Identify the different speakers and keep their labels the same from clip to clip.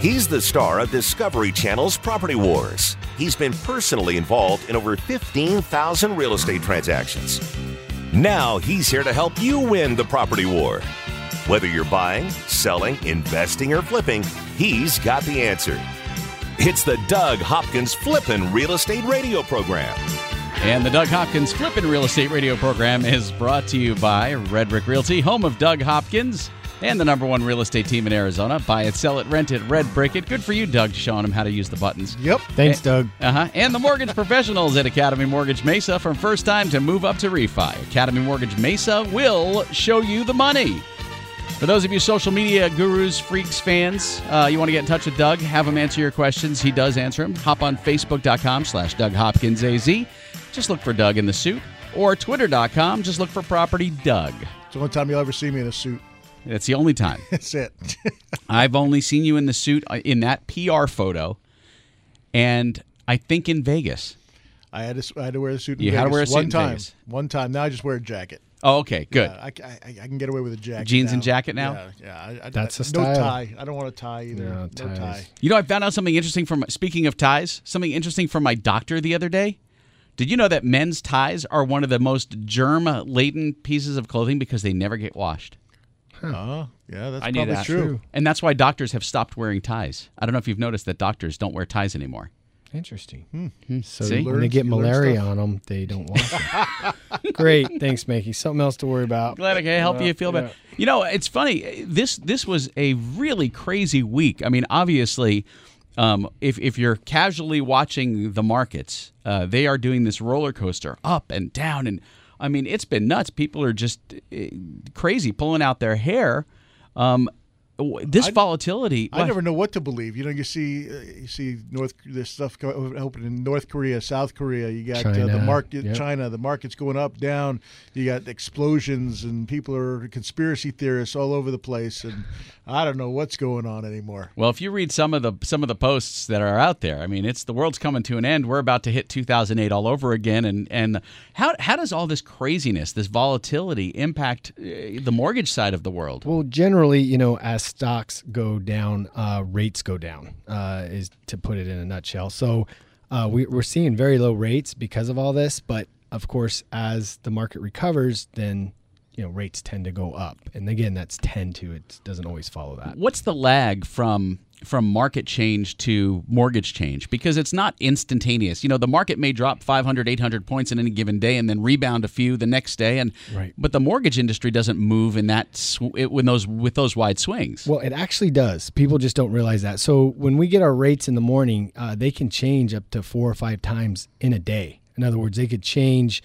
Speaker 1: He's the star of Discovery Channel's Property Wars. He's been personally involved in over 15,000 real estate transactions. Now he's here to help you win the property war. Whether you're buying, selling, investing, or flipping, he's got the answer. It's the Doug Hopkins Flippin' Real Estate Radio Program.
Speaker 2: And the Doug Hopkins Flippin' Real Estate Radio program is brought to you by Red Brick Realty, home of Doug Hopkins and the number one real estate team in Arizona. Buy it, sell it, rent it, Red Brick it. Good for you, Doug, showing them how to use the buttons.
Speaker 3: Yep.
Speaker 4: Thanks, Doug.
Speaker 2: Uh huh. And the mortgage professionals at Academy Mortgage Mesa from first time to move up to refi. Academy Mortgage Mesa will show you the money. For those of you social media gurus, freaks, fans, uh, you want to get in touch with Doug, have him answer your questions. He does answer them. Hop on Facebook.com slash Doug Hopkins AZ. Just look for Doug in the suit. Or Twitter.com, just look for Property Doug.
Speaker 3: It's the only time you'll ever see me in a suit.
Speaker 2: That's the only time.
Speaker 3: That's it.
Speaker 2: I've only seen you in the suit uh, in that PR photo, and I think in Vegas.
Speaker 3: I had to, I had to wear a suit. In
Speaker 2: You had to wear a suit
Speaker 3: one
Speaker 2: in
Speaker 3: time.
Speaker 2: Vegas.
Speaker 3: One time. Now I just wear a jacket.
Speaker 2: Oh, okay, good.
Speaker 3: Yeah, I, I, I can get away with a jacket.
Speaker 2: Jeans
Speaker 3: now.
Speaker 2: and jacket now?
Speaker 3: Yeah, yeah. I, I,
Speaker 4: That's
Speaker 3: I,
Speaker 4: a style.
Speaker 3: No tie. I don't want a tie either.
Speaker 4: No,
Speaker 3: No, tie.
Speaker 2: You know, I found out something interesting from speaking of ties. Something interesting from my doctor the other day. Did you know that men's ties are one of the most germ-laden pieces of clothing because they never get washed?
Speaker 3: Oh, yeah. That's
Speaker 2: I knew
Speaker 3: probably
Speaker 2: that.
Speaker 3: true.
Speaker 2: And that's why doctors have stopped wearing ties. I don't know if you've noticed that doctors don't wear ties anymore.
Speaker 4: Interesting. So
Speaker 2: See?
Speaker 4: when they get malaria on them, they don't wash them. Great. Thanks, Makey. Something else to worry about.
Speaker 2: Glad I can help you feel better. You know, it's funny. This this was a really crazy week. I mean, obviously, um, if if you're casually watching the markets, uh, they are doing this roller coaster up and down, and I mean, it's been nuts. People are just uh, crazy, pulling out their hair. Um, w- this volatility.
Speaker 3: I never know what to believe. You know, you see, uh, you see North this stuff go, open in North Korea, South Korea. You got uh, the market,
Speaker 4: yep.
Speaker 3: China. The market's going up, down. You got explosions, and people are conspiracy theorists all over the place. And I don't know what's going on anymore.
Speaker 2: Well, if you read some of the some of the posts that are out there, I mean, it's the world's coming to an end. We're about to hit 2008 all over again, and and how how does all this craziness, this volatility, impact uh, the mortgage side of the world?
Speaker 4: Well, generally, you know, as stocks go down, uh, rates go down, uh, is to put it in a nutshell. So uh, we, we're seeing very low rates because of all this. But of course, as the market recovers, then, you know, rates tend to go up. And again, that's tend to, it doesn't always follow that.
Speaker 2: What's the lag from from market change to mortgage change because it's not instantaneous. You know, the market may drop 500, 800 points in any given day and then rebound a few the next day and
Speaker 4: Right.
Speaker 2: but the mortgage industry doesn't move in that sw- it, when those with those wide swings.
Speaker 4: Well, it actually does. People just don't realize that. So when we get our rates in the morning, uh, they can change up to four or five times in a day. In other words, they could change.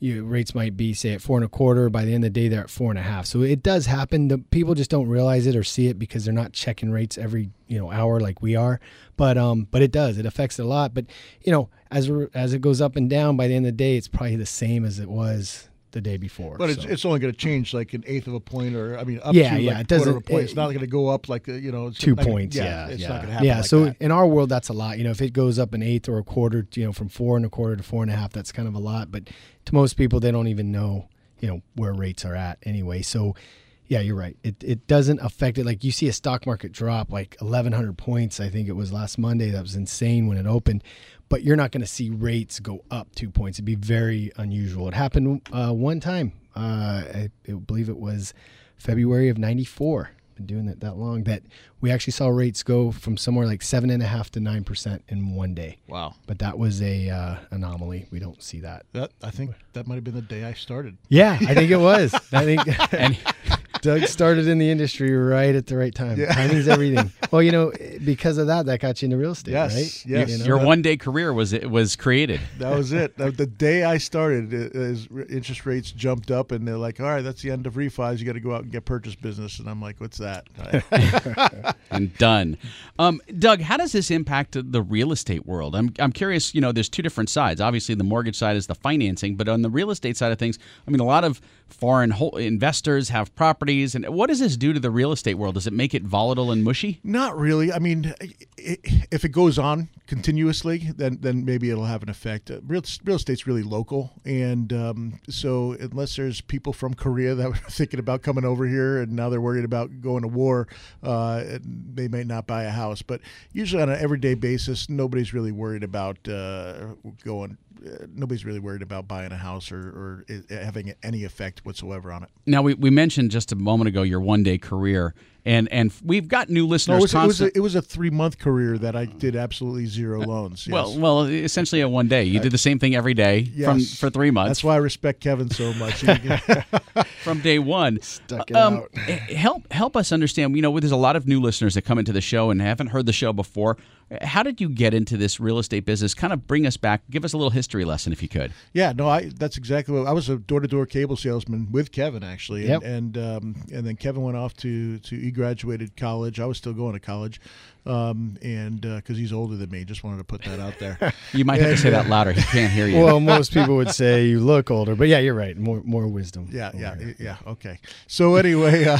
Speaker 4: You, rates might be say at four and a quarter. By the end of the day, they're at four and a half. So it does happen. The people just don't realize it or see it because they're not checking rates every you know hour like we are. But um, but it does. It affects it a lot. But you know, as as it goes up and down, by the end of the day, it's probably the same as it was the day before.
Speaker 3: But it's,
Speaker 4: So-
Speaker 3: it's only going to change like an eighth of a point, or I mean, up
Speaker 4: Yeah,
Speaker 3: to
Speaker 4: yeah,
Speaker 3: like
Speaker 4: it
Speaker 3: quarter of a
Speaker 4: doesn't-
Speaker 3: point.
Speaker 4: it-
Speaker 3: it's not going to go up like uh, you know
Speaker 4: two
Speaker 3: not gonna-
Speaker 4: points. Yeah,
Speaker 3: it's
Speaker 4: yeah.
Speaker 3: not going to happen.
Speaker 4: Yeah,
Speaker 3: like
Speaker 4: so
Speaker 3: that.
Speaker 4: in our world, that's a lot. You know, if it goes up an eighth or a quarter, you know, from four and a quarter to four and a half, that's kind of a lot. But to most people, they don't even know, you know, where rates are at anyway. So, yeah, you're right. It it doesn't affect it. Like you see a stock market drop like 1,100 points. I think it was last Monday. That was insane when it opened. But you're not going to see rates go up two points. It'd be very unusual. It happened uh, one time. Uh, I, I believe it was February of '94 been doing it that long that we actually saw rates go from somewhere like seven and a half to nine percent in one day.
Speaker 2: Wow.
Speaker 4: But that was a uh, anomaly. We don't see that.
Speaker 3: that I think that might have been the day I started.
Speaker 4: Yeah, I think it was. I think
Speaker 2: And
Speaker 4: Doug started in the industry right at the right time. Timing's everything. Well, you know, because of that, that got you into real estate,
Speaker 3: Yes,
Speaker 4: right?
Speaker 3: yes.
Speaker 4: You know?
Speaker 2: your one day career was it was created.
Speaker 3: That was it. The day I started, uh, is interest rates jumped up, and they're like, "All right, that's the end of refis. You got to go out and get purchase business." And I'm like, "What's that?"
Speaker 2: and done. Um, Doug, how does this impact the real estate world? I'm, I'm curious. You know, there's two different sides. Obviously, the mortgage side is the financing, but on the real estate side of things, I mean, a lot of foreign ho- investors have properties, and what does this do to the real estate world? Does it make it volatile and mushy?
Speaker 3: Not really. I mean, if it goes on continuously, then then maybe it'll have an effect. Uh, real real estate's really local, and um, so unless there's people from Korea that were thinking about coming over here and now they're worried about going to war, uh, they may not buy a house. But usually on an everyday basis, nobody's really worried about uh, going uh, nobody's really worried about buying a house or, or having any effect whatsoever on it.
Speaker 2: Now, we, we mentioned just a moment ago your one day career, and and we've got new listeners.
Speaker 3: No, it, was, it, was a, it was a three month career that I did absolutely zero loans.
Speaker 2: Yes. Well, well, essentially a one day. You did the same thing every day yes. from for three months.
Speaker 3: That's why I respect Kevin so much.
Speaker 2: from day one,
Speaker 4: stuck it um, out.
Speaker 2: help help us understand. You know, there's a lot of new listeners that come into the show and haven't heard the show before. How did you get into this real estate business? Kind of bring us back. Give us a little history lesson, if you could.
Speaker 3: Yeah, no, I that's exactly what I was a door to door cable salesman with Kevin actually,
Speaker 4: yep.
Speaker 3: and and, um, and then Kevin went off to to he graduated college. I was still going to college, um, and because uh, he's older than me, just wanted to put that out there.
Speaker 2: you might have and, to say that louder. He can't hear you.
Speaker 4: Well, most people would say you look older, but yeah, you're right. More more wisdom.
Speaker 3: Yeah, yeah, yeah. Okay. So anyway, uh,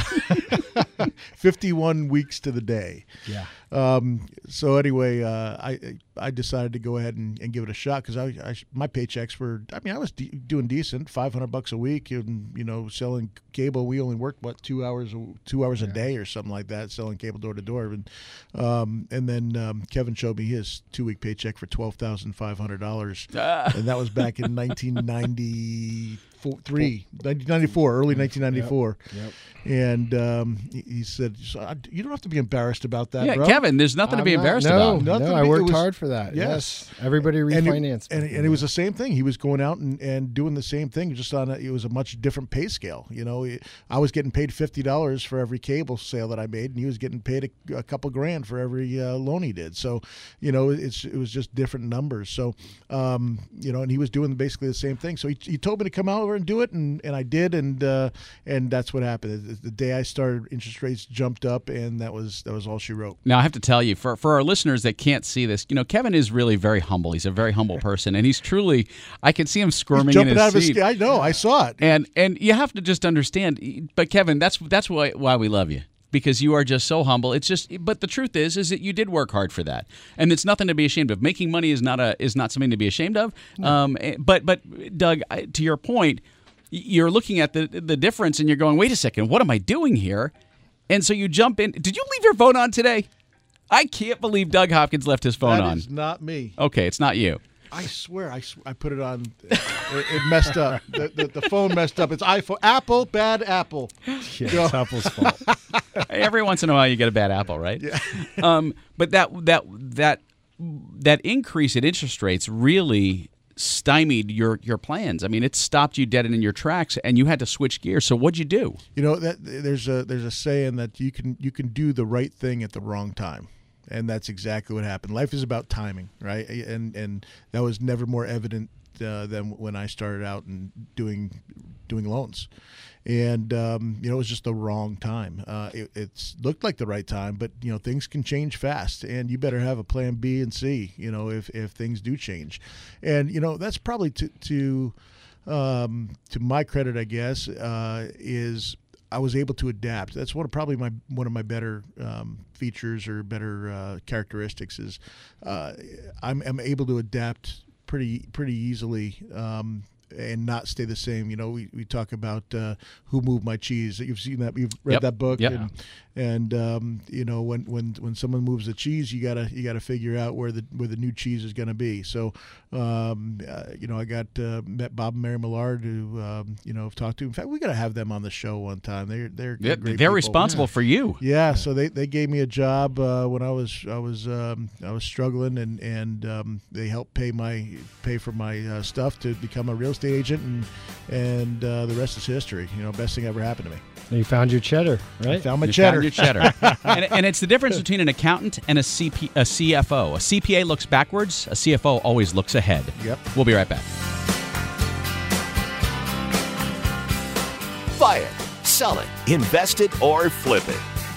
Speaker 3: 51 weeks to the day.
Speaker 4: Yeah.
Speaker 3: Um, so anyway, uh, I I decided to go ahead and, and give it a shot because I, I, my paychecks were I mean I was de- doing decent, five hundred bucks a week, and you know selling cable. We only worked what two hours two hours a day or something like that, selling cable door to door. And um, and then um, Kevin showed me his two week paycheck for twelve thousand five hundred dollars, ah. and that was back in nineteen ninety three, 1994, early 1994.
Speaker 4: Yep. yep.
Speaker 3: And um, he, he, said, "You don't have to be embarrassed about that,
Speaker 2: yeah,
Speaker 3: bro.
Speaker 2: Kevin, there's nothing
Speaker 4: I'm
Speaker 2: to be
Speaker 4: not,
Speaker 2: embarrassed
Speaker 4: no,
Speaker 2: about.
Speaker 4: Nothing no, I worked was, hard for that. Yes, yes. everybody refinanced,
Speaker 3: and, it, and, and, it was the same thing. He was going out and, and doing the same thing, just on a, it was a much different pay scale. You know, I was getting paid fifty dollars for every cable sale that I made, and he was getting paid a, a couple grand for every uh, loan he did. So, you know, it's it was just different numbers. So, um, you know, and he was doing basically the same thing. So he, he told me to come out over and do it, and and I did, and uh, and that's what happened. The day I started, interest rates jumped up, and that was that was all she wrote.
Speaker 2: Now I have to tell you, for for our listeners that can't see this, you know, Kevin is really very humble. He's a very humble person, and he's truly. I can see him squirming
Speaker 3: jumping
Speaker 2: in his
Speaker 3: out of
Speaker 2: seat.
Speaker 3: his. I know, I saw it.
Speaker 2: And and you have to just understand. But Kevin, that's that's why why we love you because you are just so humble. It's just, but the truth is, is that you did work hard for that, and it's nothing to be ashamed of. Making money is not a is not something to be ashamed of. No. Um, eh, but but Doug, to your point, you're looking at the the difference and you're going, wait a second, what am I doing here? And so you jump in. Did you leave your phone on today? I can't believe Doug Hopkins left his phone
Speaker 3: that
Speaker 2: on.
Speaker 3: That is not me.
Speaker 2: Okay, it's not you.
Speaker 3: I swear, I, sw- I put it on. It, it messed up. The, the, the, phone messed up. It's iPhone. Apple, bad Apple.
Speaker 4: Yeah, it's Apple's fault.
Speaker 2: Every once in a while, you get a bad apple, right?
Speaker 3: Yeah.
Speaker 2: um, but that that that that increase in interest rates really stymied your your plans. I mean, it stopped you dead in your tracks, and you had to switch gears. So what'd you do?
Speaker 3: You know that there's a there's a saying that you can you can do the right thing at the wrong time and that's exactly what happened. Life is about timing, right? And and that was never more evident uh, than when I started out and doing doing loans. And um, you know, it was just the wrong time. Uh, it it's looked like the right time, but you know, things can change fast, and you better have a plan B and C. You know, if if things do change, and you know, that's probably to to um, to my credit, I guess, uh, is I was able to adapt. That's one of probably my one of my better um, features or better uh, characteristics is uh, I'm, I'm, able to adapt pretty pretty easily um, and not stay the same. You know, we, we talk about uh, who moved my cheese. You've seen that. You've read
Speaker 2: yep.
Speaker 3: that book.
Speaker 2: Yep.
Speaker 3: And, and um, you know when, when when someone moves the cheese, you gotta you gotta figure out where the where the new cheese is going to be. So um, uh, you know I got uh, met Bob and Mary Millard who um, you know have talked to. In fact, we got to have them on the show one time. They're they're they're
Speaker 2: people. responsible
Speaker 3: yeah.
Speaker 2: for you.
Speaker 3: Yeah, so they, they gave me a job uh, when I was I was um, I was struggling and and um, they helped pay my pay for my uh, stuff to become a real estate agent and and uh, the rest is history. You know, best thing ever happened to me.
Speaker 4: You found your cheddar, right? I
Speaker 3: found my
Speaker 2: you
Speaker 3: cheddar.
Speaker 2: Found your cheddar. and, and, it's the difference between an accountant and a, CP, a CFO. A CPA looks backwards. A CFO always looks ahead.
Speaker 3: Yep.
Speaker 2: We'll be right back.
Speaker 1: Buy it, sell it, invest it, or flip it.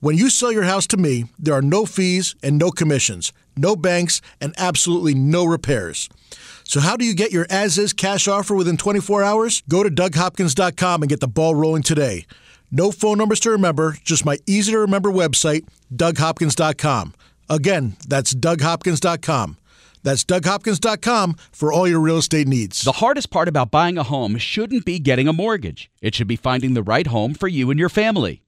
Speaker 3: When you sell your house to me, there are no fees and no commissions, no banks, and absolutely no repairs. So, how do you get your as is cash offer within 24 hours? Go to DougHopkins.com and get the ball rolling today. No phone numbers to remember, just my easy to remember website, DougHopkins.com. Again, that's DougHopkins.com. That's DougHopkins.com for all your real estate needs.
Speaker 2: The hardest part about buying a home shouldn't be getting a mortgage. It should be finding the right home for you and your family.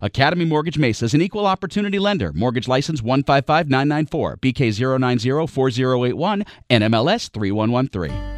Speaker 2: Academy Mortgage Mesa is an equal opportunity lender. Mortgage license 155994, BK0904081, NMLS 3113.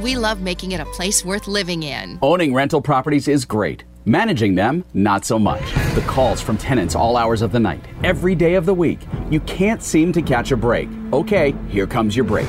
Speaker 5: we love making it a place worth living in.
Speaker 2: Owning rental properties is great. Managing them, not so much. The calls from tenants all hours of the night, every day of the week. You can't seem to catch a break. Okay, here comes your break.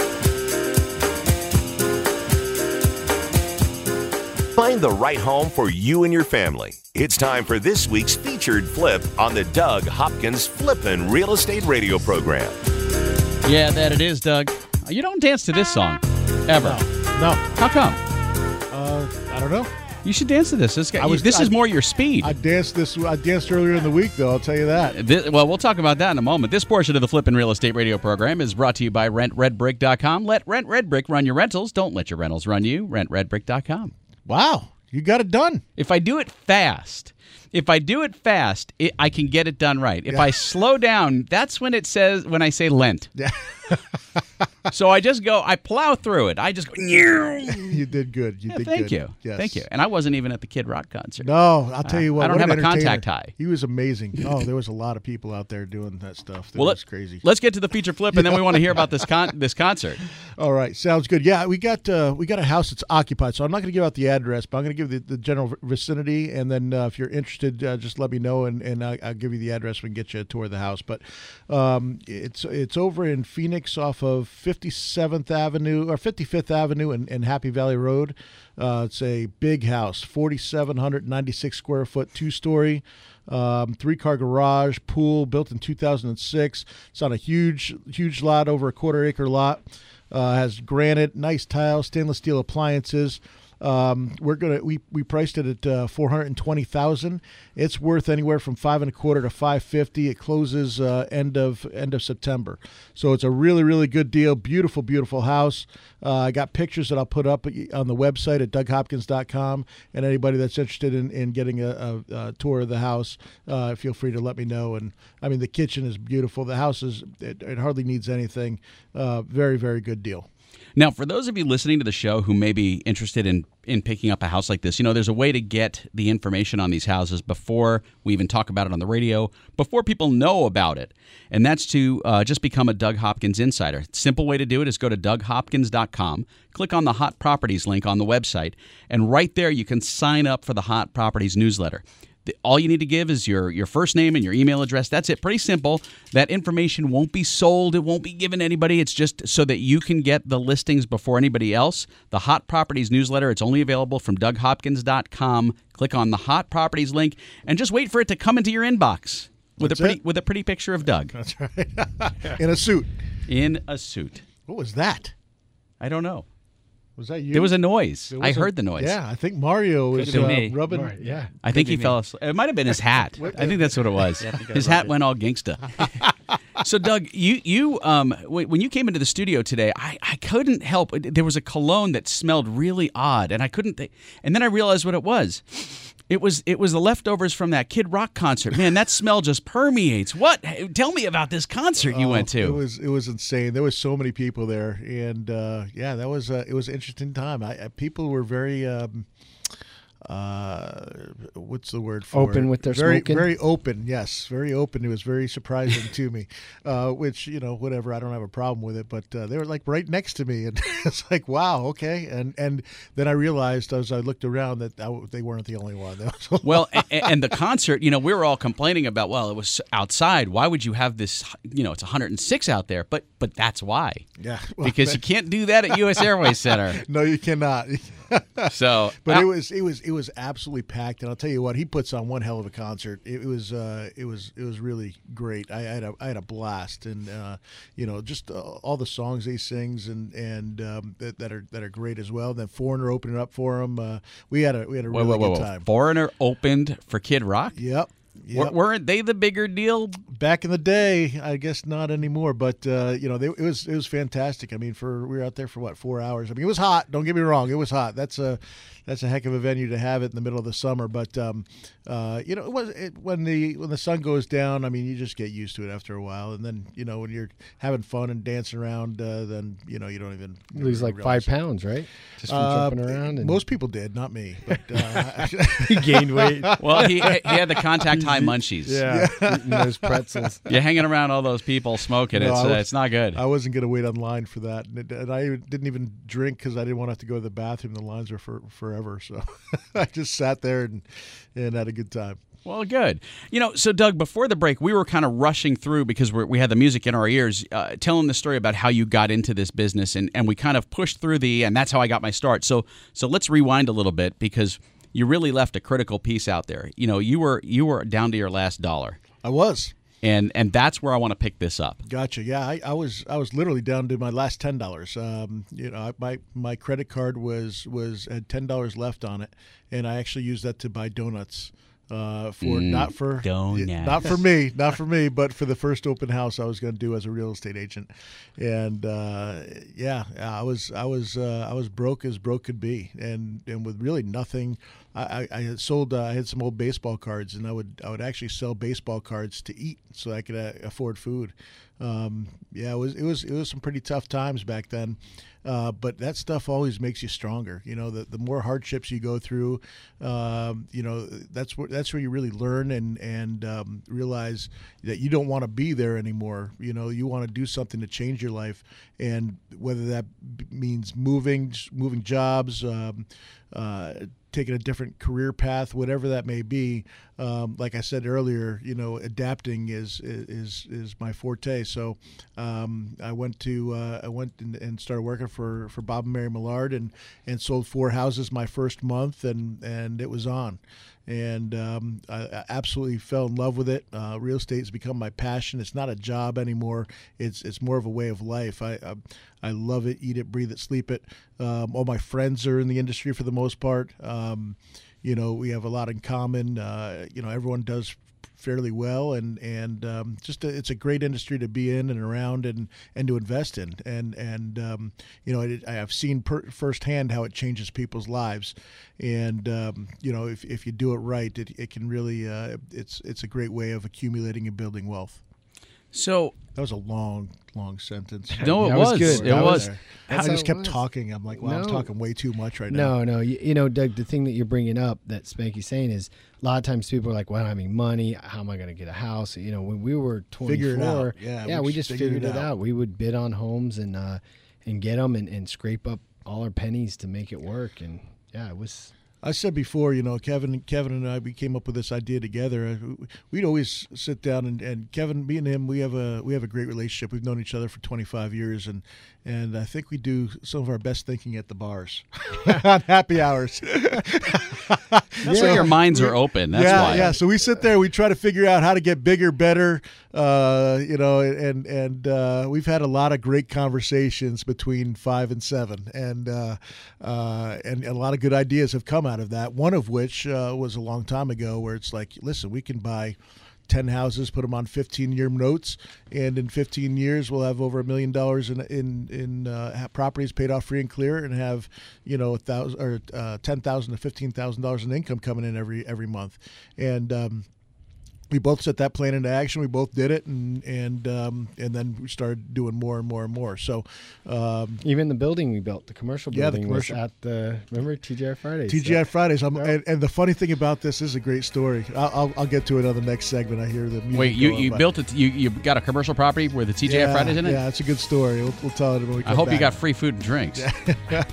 Speaker 1: Find the right home for you and your family. It's time for this week's featured flip on the Doug Hopkins Flippin' Real Estate Radio program.
Speaker 2: Yeah, that it is, Doug. You don't dance to this song ever.
Speaker 3: No.
Speaker 2: How come?
Speaker 3: Uh, I don't know.
Speaker 2: You should dance to this. This, guy,
Speaker 3: I was-
Speaker 2: this
Speaker 3: I-
Speaker 2: is more your speed.
Speaker 3: I danced this. I danced earlier in the week, though. I'll tell you that.
Speaker 2: Thi- well, we'll talk about that in a moment. This portion of the Flippin' Real Estate Radio program is brought to you by RentRedBrick.com. Let Rent Red Brick run your rentals. Don't let your rentals run you. RentRedBrick.com.
Speaker 3: Wow, you got it done.
Speaker 2: If I do it fast, if I do it fast, it, I can get it done right. If I slow down, that's when it says when I say lent.
Speaker 3: Yeah.
Speaker 2: so I just go, I plow through it. I just go.
Speaker 3: you did good. You
Speaker 2: Yeah,
Speaker 3: did
Speaker 2: thank
Speaker 3: good.
Speaker 2: you,
Speaker 3: Yes.
Speaker 2: thank you. And I wasn't even at the Kid Rock concert.
Speaker 3: No, I'll tell you
Speaker 2: Uh,
Speaker 3: what.
Speaker 2: I don't
Speaker 3: what
Speaker 2: have a contact high.
Speaker 3: He was amazing. Oh, there was a lot of people out there doing that stuff. That
Speaker 2: Well,
Speaker 3: was crazy.
Speaker 2: Let's get to the feature flip, and then we want to hear about this con- this concert.
Speaker 3: All right, sounds good. Yeah, we got uh, we got a house that's occupied, so I'm not going to give out the address, but I'm going to give the, the general vicinity, and then uh, if you're interested, uh, just let me know, and, and I'll, I'll give you the address. We can get you a tour of the house. But um, it's it's over in Phoenix, off of 57th Avenue or 55th Avenue and, and Happy Valley Road. Uh, it's a big house, 4,796 square foot, two story. Um, three car garage, pool built in 2006. It's on a huge, huge lot, over a quarter acre lot. Uh, has granite, nice tile, stainless steel appliances. Um, we're gonna we, we priced it at uh, four hundred and twenty thousand. It's worth anywhere from five and a quarter to five fifty. It closes uh, end of end of September, so it's a really really good deal. Beautiful beautiful house. Uh, I got pictures that I'll put up on the website at DougHopkins.com. And anybody that's interested in, in getting a, a, a tour of the house, uh, feel free to let me know. And I mean the kitchen is beautiful. The house is it, it hardly needs anything. Uh, very very good deal.
Speaker 2: Now, for those of you listening to the show who may be interested in in picking up a house like this, you know, there's a way to get the information on these houses before we even talk about it on the radio, before people know about it, and that's to uh, just become a Doug Hopkins insider. Simple way to do it is go to DougHopkins.com, click on the Hot Properties link on the website, and right there you can sign up for the Hot Properties newsletter. All you need to give is your, your first name and your email address. That's it. Pretty simple. That information won't be sold. It won't be given to anybody. It's just so that you can get the listings before anybody else. The Hot Properties newsletter, it's only available from DougHopkins.com. Click on the Hot Properties link and just wait for it to come into your inbox with
Speaker 3: That's
Speaker 2: a pretty
Speaker 3: it.
Speaker 2: with a pretty picture of Doug
Speaker 3: That's right. in a suit.
Speaker 2: in a suit.
Speaker 3: What was that?
Speaker 2: I don't know.
Speaker 3: Was that you?
Speaker 2: There was a noise.
Speaker 3: There
Speaker 2: I
Speaker 3: was a-
Speaker 2: heard the noise.
Speaker 3: Yeah, I think Mario was uh,
Speaker 2: me.
Speaker 3: rubbing.
Speaker 4: Right, yeah.
Speaker 2: I think he fell asleep. It might have been his hat. I think that's what it was. his hat went all gangsta. so, Doug, you you um when you came into the studio today, I, I couldn't help. There was a cologne that smelled really odd, and I couldn't. Th- and then I realized what it was. It was it was the leftovers from that Kid Rock concert. Man, that smell just permeates. What? Tell me about this concert you went
Speaker 3: to. It was it was insane. There was so many people there, and uh, yeah, that was uh, it was an interesting time. I, I, people were very. Um, uh, what's the word for
Speaker 4: Open
Speaker 3: it?
Speaker 4: with their
Speaker 3: very
Speaker 4: smoking?
Speaker 3: very open yes very open it was very surprising to me uh, which you know whatever I don't have a problem with it but uh, they were like right next to me and it's like wow okay and and then I realized as I looked around that I, they weren't the only one There was a
Speaker 2: Well, a- a- and the concert, you know, we were all complaining about. Well, it was outside. Why would you have this? You know, it's 106 out there. But but that's why.
Speaker 3: yeah well,
Speaker 2: Because you can't do that at U.S. Airways Center.
Speaker 3: no you cannot
Speaker 2: So,
Speaker 3: But
Speaker 2: uh,
Speaker 3: it was it was it was absolutely packed, and I'll tell you what, he puts on one hell of a concert. It, was uh, it was it was really great. I, I had a I had a blast, and uh, you know just uh, all the songs he sings and and um, that, that are that are great as well. And Then Foreigner opening up for him. Uh, we had a we had a really
Speaker 2: whoa, whoa,
Speaker 3: good
Speaker 2: whoa.
Speaker 3: time.
Speaker 2: Foreigner opened for Kid Rock.
Speaker 3: Yep. Yep.
Speaker 2: Weren't they the bigger deal?
Speaker 3: Back in the day, I guess not anymore. But uh, you know, they, it was it was fantastic. I mean, for we were out there for what four hours. I mean, it was hot. Don't get me wrong, it was hot. That's a that's a heck of a venue to have it in the middle of the summer. But um, uh, you know, it was it, when the when the sun goes down. I mean, you just get used to it after a while. And then you know, when you're having fun and dancing around, uh, then you know you don't even
Speaker 4: You lose like five
Speaker 3: it.
Speaker 4: pounds, right? Just from
Speaker 3: Uh,
Speaker 4: jumping around. And
Speaker 3: Most people did, not me. But uh,
Speaker 4: he gained weight.
Speaker 2: Well, he he had the contact high munchies.
Speaker 4: Yeah, eating those pretzels.
Speaker 2: You're hanging around all those people smoking.
Speaker 3: No,
Speaker 2: it's
Speaker 3: I
Speaker 2: uh,
Speaker 3: was-
Speaker 2: it's not good.
Speaker 3: I wasn't going to wait online for that, and, it, and I didn't even drink because I didn't want to have to go to the bathroom. The lines were for for forever, so I just sat there and and had a good time.
Speaker 2: Well, good. You know, so Doug, before the break, we were kind of rushing through because we're, we had the music in our ears, uh, telling the story about how you got into this business, and, and we kind of pushed through the, and that's how I got my start. So, so let's rewind a little bit because you really left a critical piece out there. You know, you were you were down to your last dollar,
Speaker 3: I was.
Speaker 2: And and that's where I want to pick this up.
Speaker 3: Gotcha. Yeah, I, I was I was literally down to my last ten dollars. Um, you know, I- my my credit card was was had ten dollars left on it, and I actually used that to buy donuts. Uh, for not for
Speaker 2: donuts.
Speaker 3: not for me, not for me, but for the first open house I was going to do as a real estate agent, and uh, yeah, I was I was uh, I was broke as broke could be, and and with really nothing I, I had sold uh, I had some old baseball cards, and I would I would actually sell baseball cards to eat so I could uh, afford food. Um, yeah, it was it was it was some pretty tough times back then. Uh, but that stuff always makes you stronger. You know, the, the more hardships you go through, um, you know, that's where that's where you really learn and and um, realize that you don't want to be there anymore. You know, you want to do something to change your life, and whether that means moving, moving jobs. Um, uh, taking a different career path, whatever that may be. Um, like I said earlier, you know, adapting is is is my forte. So um, I went to uh, I went and, and, started working for, for Bob and Mary Millard and and sold four houses my first month, and and it was on and um, I absolutely fell in love with it. Uh, real estate has become my passion. It's not a job anymore. It's it's more of a way of life. I I, I love it, eat it, breathe it, sleep it. Um, all my friends are in the industry for the most part. Um, you know, we have a lot in common. Uh, you know, everyone does fairly well, and and um, just a, it's a great industry to be in and around and and to invest in. And and um, you know, I, have seen per, firsthand how it changes people's lives, and um, you know, if, if you do it right, it, it can really uh, it's it's a great way of accumulating and building wealth.
Speaker 2: So
Speaker 3: that was a long, long sentence.
Speaker 2: No, it was, was, good. It was.
Speaker 3: I just kept talking. I'm like, well, no. I'm talking way too much right now.
Speaker 4: No, no. You, you, know, Doug, the thing that you're bringing up that Spanky's saying is a lot of times people are like, well, I don't have any money. How am I going to get a house? You know, when we were 24,
Speaker 3: yeah,
Speaker 4: yeah, we, we just figured, figured it, out. out. We would bid on homes and uh, and get them and, and scrape up all our pennies to make it work. And yeah, it was
Speaker 3: I said before, you know, Kevin, Kevin and I, we came up with this idea together. Uh, we'd always sit down and, and Kevin, me and him, we have a we have a great relationship. We've known each other for 25 years, and and I think we do some of our best thinking at the bars, on happy hours.
Speaker 2: That's yeah. why your minds are open. That's
Speaker 3: yeah,
Speaker 2: why.
Speaker 3: Yeah, so we sit there, we try to figure out how to get bigger, better. Uh, you know, and and uh, we've had a lot of great conversations between five and seven, and uh, uh and a lot of good ideas have come out of that. One of which uh, was a long time ago, where it's like, listen, we can buy 10 houses, put them on 15 year notes, and in 15 years we'll have over a million dollars in in in uh, properties paid off free and clear, and have you know a thousand or uh, ten thousand to fifteen thousand dollars in income coming in every every month, and um, we both set that plan into action. We both did it, and and um, and then we started doing more and more and more. So um,
Speaker 4: even the building we built, the commercial building, yeah, the commercial. was at the remember TGI Fridays.
Speaker 3: TGI so. Fridays. and, and, the funny thing about this, this is a great story. I'll, I'll, I'll, get to it on the next segment. I hear the music.
Speaker 2: Wait, you, you built it? You you got a commercial property where the TGI
Speaker 3: yeah,
Speaker 2: Fridays in it?
Speaker 3: Yeah, it's a good story. We'll, we'll tell it when we. I
Speaker 2: hope
Speaker 3: back.
Speaker 2: you got free food and drinks. All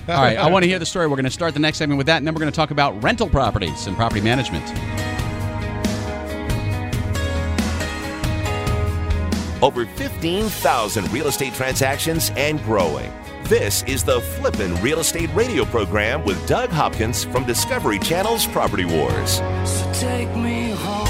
Speaker 2: right, I want to hear the story. We're going to start the next segment with that, and then we're going to talk about rental properties and property management.
Speaker 1: Over 15,000 real estate transactions and growing. This is the Flippin' Real Estate Radio program with Doug Hopkins from Discovery Channel's Property Wars. So take me home.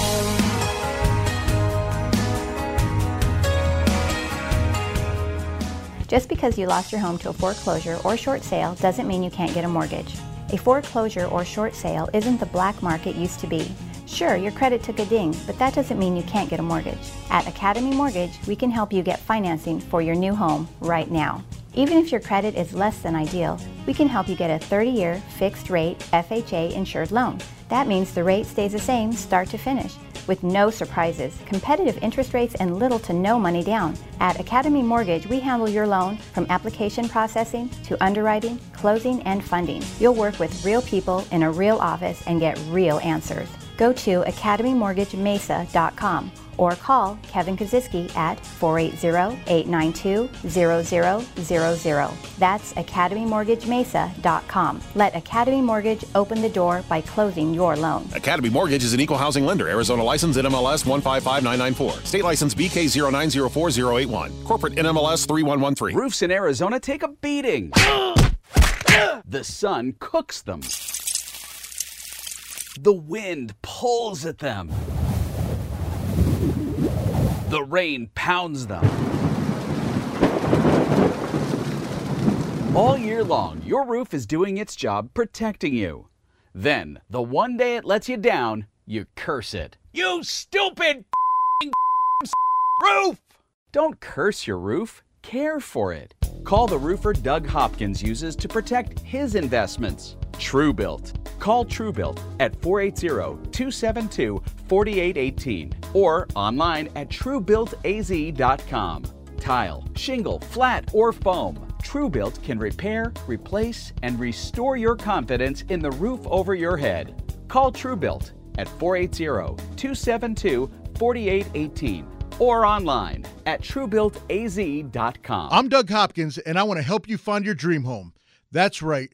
Speaker 6: Just because you lost your home to a foreclosure or short sale doesn't mean you can't get a mortgage. A foreclosure or short sale isn't the black market used to be. Sure, your credit took a ding, but that doesn't mean you can't get a mortgage. At Academy Mortgage, we can help you get financing for your new home right now. Even if your credit is less than ideal, we can help you get a 30 year fixed rate FHA insured loan. That means the rate stays the same start to finish with no surprises, competitive interest rates, and little to no money down. At Academy Mortgage, we handle your loan from application processing to underwriting, closing, and funding. You'll work with real people in a real office and get real answers go to academymortgagemesa.com or call Kevin Kaziski at 480-892-0000. That's academymortgagemesa.com. Let Academy Mortgage open the door by closing your loan.
Speaker 7: Academy Mortgage is an equal housing lender. Arizona license NMLS 155994. State license BK0904081. Corporate NMLS 3113.
Speaker 2: Roofs in Arizona take a beating. the sun cooks them. The wind pulls at them. The rain pounds them. All year long, your roof is doing its job protecting you. Then, the one day it lets you down, you curse it. You stupid roof! Don't curse your roof, care for it. Call the roofer Doug Hopkins uses to protect his investments. TrueBuilt. Call Truebuilt at 480-272-4818 or online at truebuiltaz.com. Tile, shingle, flat, or foam. Truebuilt can repair, replace, and restore your confidence in the roof over your head. Call Truebuilt at 480-272-4818 or online at truebuiltaz.com.
Speaker 3: I'm Doug Hopkins, and I want to help you find your dream home. That's right.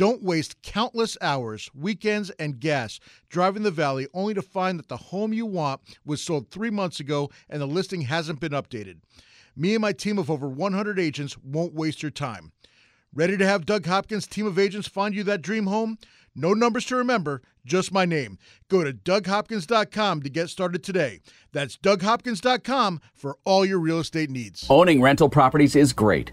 Speaker 3: Don't waste countless hours, weekends, and gas driving the valley only to find that the home you want was sold three months ago and the listing hasn't been updated. Me and my team of over 100 agents won't waste your time. Ready to have Doug Hopkins' team of agents find you that dream home? No numbers to remember, just my name. Go to DougHopkins.com to get started today. That's DougHopkins.com for all your real estate needs.
Speaker 2: Owning rental properties is great.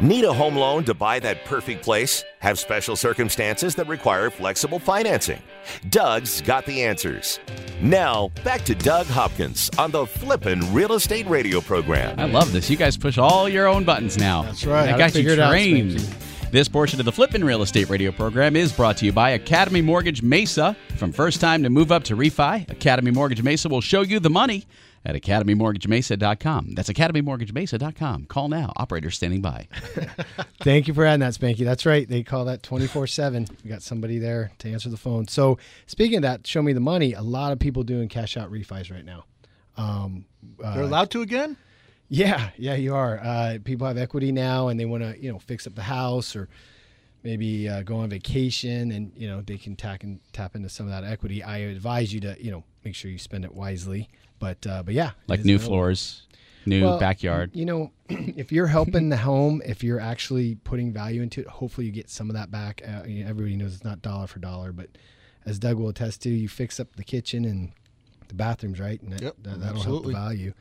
Speaker 1: Need a home loan to buy that perfect place? Have special circumstances that require flexible financing? Doug's got the answers. Now, back to Doug Hopkins on the Flippin' Real Estate Radio program.
Speaker 8: I love this. You guys push all your own buttons now.
Speaker 3: That's right.
Speaker 8: I
Speaker 3: Gotta
Speaker 8: you
Speaker 4: figure it out,
Speaker 8: trained. This portion of the Flippin' Real Estate Radio program is brought to you by Academy Mortgage Mesa. From first time to move up to refi, Academy Mortgage Mesa will show you the money at academymortgagemesa.com. That's academymortgagemesa.com. Call now. Operator standing by.
Speaker 4: Thank you for adding that, Spanky. That's right. They call that 24 7. We got somebody there to answer the phone. So, speaking of that, show me the money. A lot of people doing cash out refis right now. Um, uh,
Speaker 3: They're allowed to again?
Speaker 4: Yeah, yeah, you are. Uh, people have equity now, and they want to, you know, fix up the house or maybe uh, go on vacation, and you know they can tack and tap into some of that equity. I advise you to, you know, make sure you spend it wisely. But, uh, but yeah,
Speaker 8: Like new
Speaker 4: available.
Speaker 8: floors, new
Speaker 4: Well,
Speaker 8: backyard.
Speaker 4: You know, if you're helping the home, if you're actually putting value into it, hopefully you get some of that back. Uh, you know, everybody knows it's not dollar for dollar, but as Doug will attest to, you fix up the kitchen and the bathrooms, right? And that,
Speaker 3: Yep,
Speaker 4: that, that'll
Speaker 3: absolutely.
Speaker 4: help the value.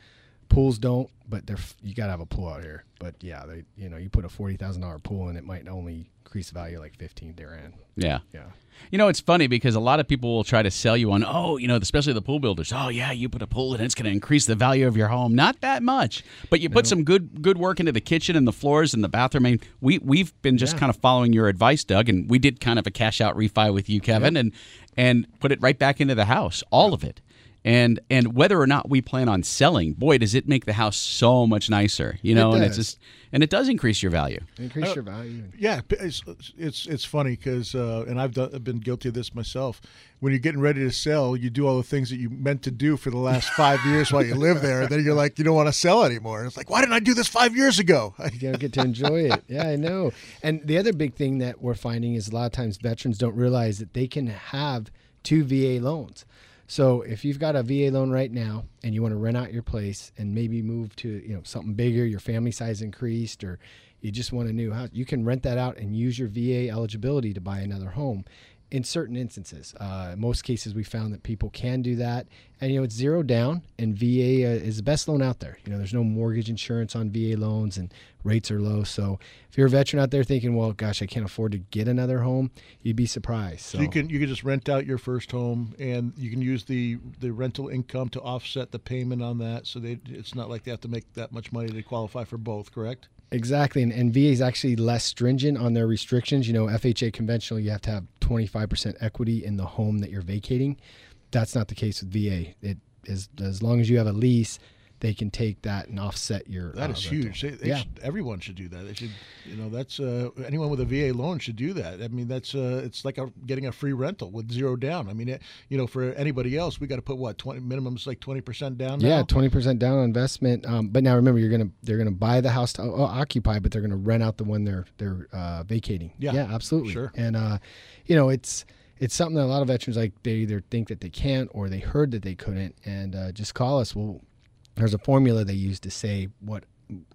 Speaker 4: Pools don't, but they're you gotta have a pool out here. But yeah, they you know you put a forty thousand dollar pool in, it might only increase the value like fifteen grand.
Speaker 8: yeah.
Speaker 4: Yeah.
Speaker 8: You know, it's funny because a lot of people will try to sell you on, oh, you know, especially the pool builders. Oh, yeah, you put a pool and it's going to increase the value of your home. Not that much, but you put some good good work into the kitchen and the floors and the bathroom. I mean, we we've been just
Speaker 4: Yeah.
Speaker 8: kind of following your advice, Doug, and we did kind of a cash out refi with you, Kevin, and and put it right back into the house, all of it. And and whether or not we plan on selling, boy, does it make the house so much nicer, you know? and it's just and it does increase your value.
Speaker 4: Increase your value.
Speaker 3: Yeah, it's it's, it's funny because, uh, and I've, done, I've been guilty of this myself. When you're getting ready to sell, you do all the things that you meant to do for the last five years while you live there. And Then you're like, you don't want to sell anymore. It's like, why didn't I do this five years ago?
Speaker 4: you don't get to enjoy it. Yeah, I know. And the other big thing that we're finding is a lot of times veterans don't realize that they can have two VA loans. So if you've got a VA loan right now and you want to rent out your place and maybe move to you know something bigger, your family size increased, or you just want a new house, you can rent that out and use your VA eligibility to buy another home. In certain instances. Uh, in most cases, we found that people can do that, and you know it's zero down, and VA uh, is the best loan out there. You know, there's no mortgage insurance on VA loans, and rates are low. So if you're a veteran out there thinking, "Well, gosh, I can't afford to get another home," you'd be surprised. So,
Speaker 3: So you can you can just rent out your first home, and you can use the the rental income to offset the payment on that. So they it's not like they have to make that much money to qualify for both. Correct?
Speaker 4: Exactly, and, and VA is actually less stringent on their restrictions. You know, FHA conventional, you have to have 25% equity in the home that you're vacating. That's not the case with VA. It is as long as you have a lease, they can take that and offset your.
Speaker 3: That
Speaker 4: uh,
Speaker 3: is huge. They, they
Speaker 4: yeah,
Speaker 3: should, everyone should do that. They should, you know, that's uh, anyone with a VA loan should do that. I mean, that's uh, it's like a, getting a free rental with zero down. I mean, it, you know, for anybody else, we got to put what twenty minimum is like twenty percent down.
Speaker 4: yeah, twenty percent down on investment. Um, but now remember, you're gonna they're gonna buy the house to o- occupy, but they're gonna rent out the one they're they're uh, vacating.
Speaker 3: Yeah,
Speaker 4: yeah, absolutely.
Speaker 3: sure.
Speaker 4: And uh, you know, it's it's something that a lot of veterans like they either think that they can't or they heard that they couldn't, and uh, just call us. Well, there's a formula they use to say what